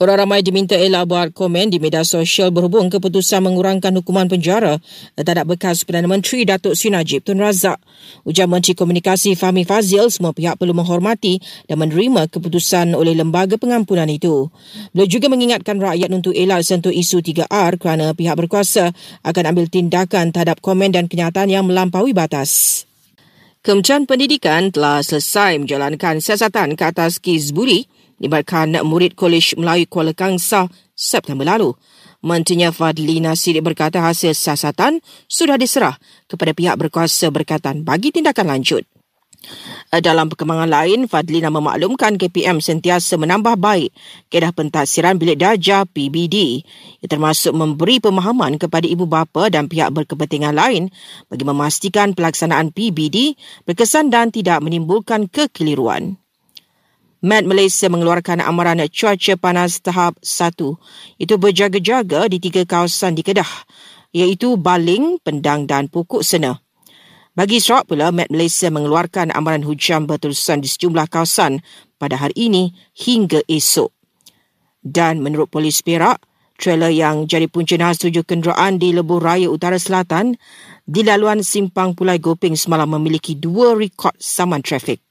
Orang ramai diminta elak buat komen di media sosial berhubung keputusan mengurangkan hukuman penjara terhadap bekas Perdana Menteri Datuk Sri Najib Tun Razak. Ujar Menteri Komunikasi Fahmi Fazil, semua pihak perlu menghormati dan menerima keputusan oleh lembaga pengampunan itu. Beliau juga mengingatkan rakyat untuk elak sentuh isu 3R kerana pihak berkuasa akan ambil tindakan terhadap komen dan kenyataan yang melampaui batas. Kementerian Pendidikan telah selesai menjalankan siasatan ke atas kes buli libatkan murid Kolej Melayu Kuala Kangsar September lalu. Menterinya Fadli Nasir berkata hasil siasatan sudah diserah kepada pihak berkuasa berkaitan bagi tindakan lanjut. Dalam perkembangan lain, Fadlina memaklumkan KPM sentiasa menambah baik keadaan pentasiran bilik darjah PBD termasuk memberi pemahaman kepada ibu bapa dan pihak berkepentingan lain bagi memastikan pelaksanaan PBD berkesan dan tidak menimbulkan kekeliruan. Met Malaysia mengeluarkan amaran cuaca panas tahap 1 itu berjaga-jaga di tiga kawasan di Kedah iaitu Baling, Pendang dan Pokok Sena. Bagi Sarawak pula, Met Malaysia mengeluarkan amaran hujan berterusan di sejumlah kawasan pada hari ini hingga esok. Dan menurut polis Perak, trailer yang jadi punca nahas tujuh kenderaan di Lebuh Raya Utara Selatan di laluan Simpang Pulai Gopeng semalam memiliki dua rekod saman trafik.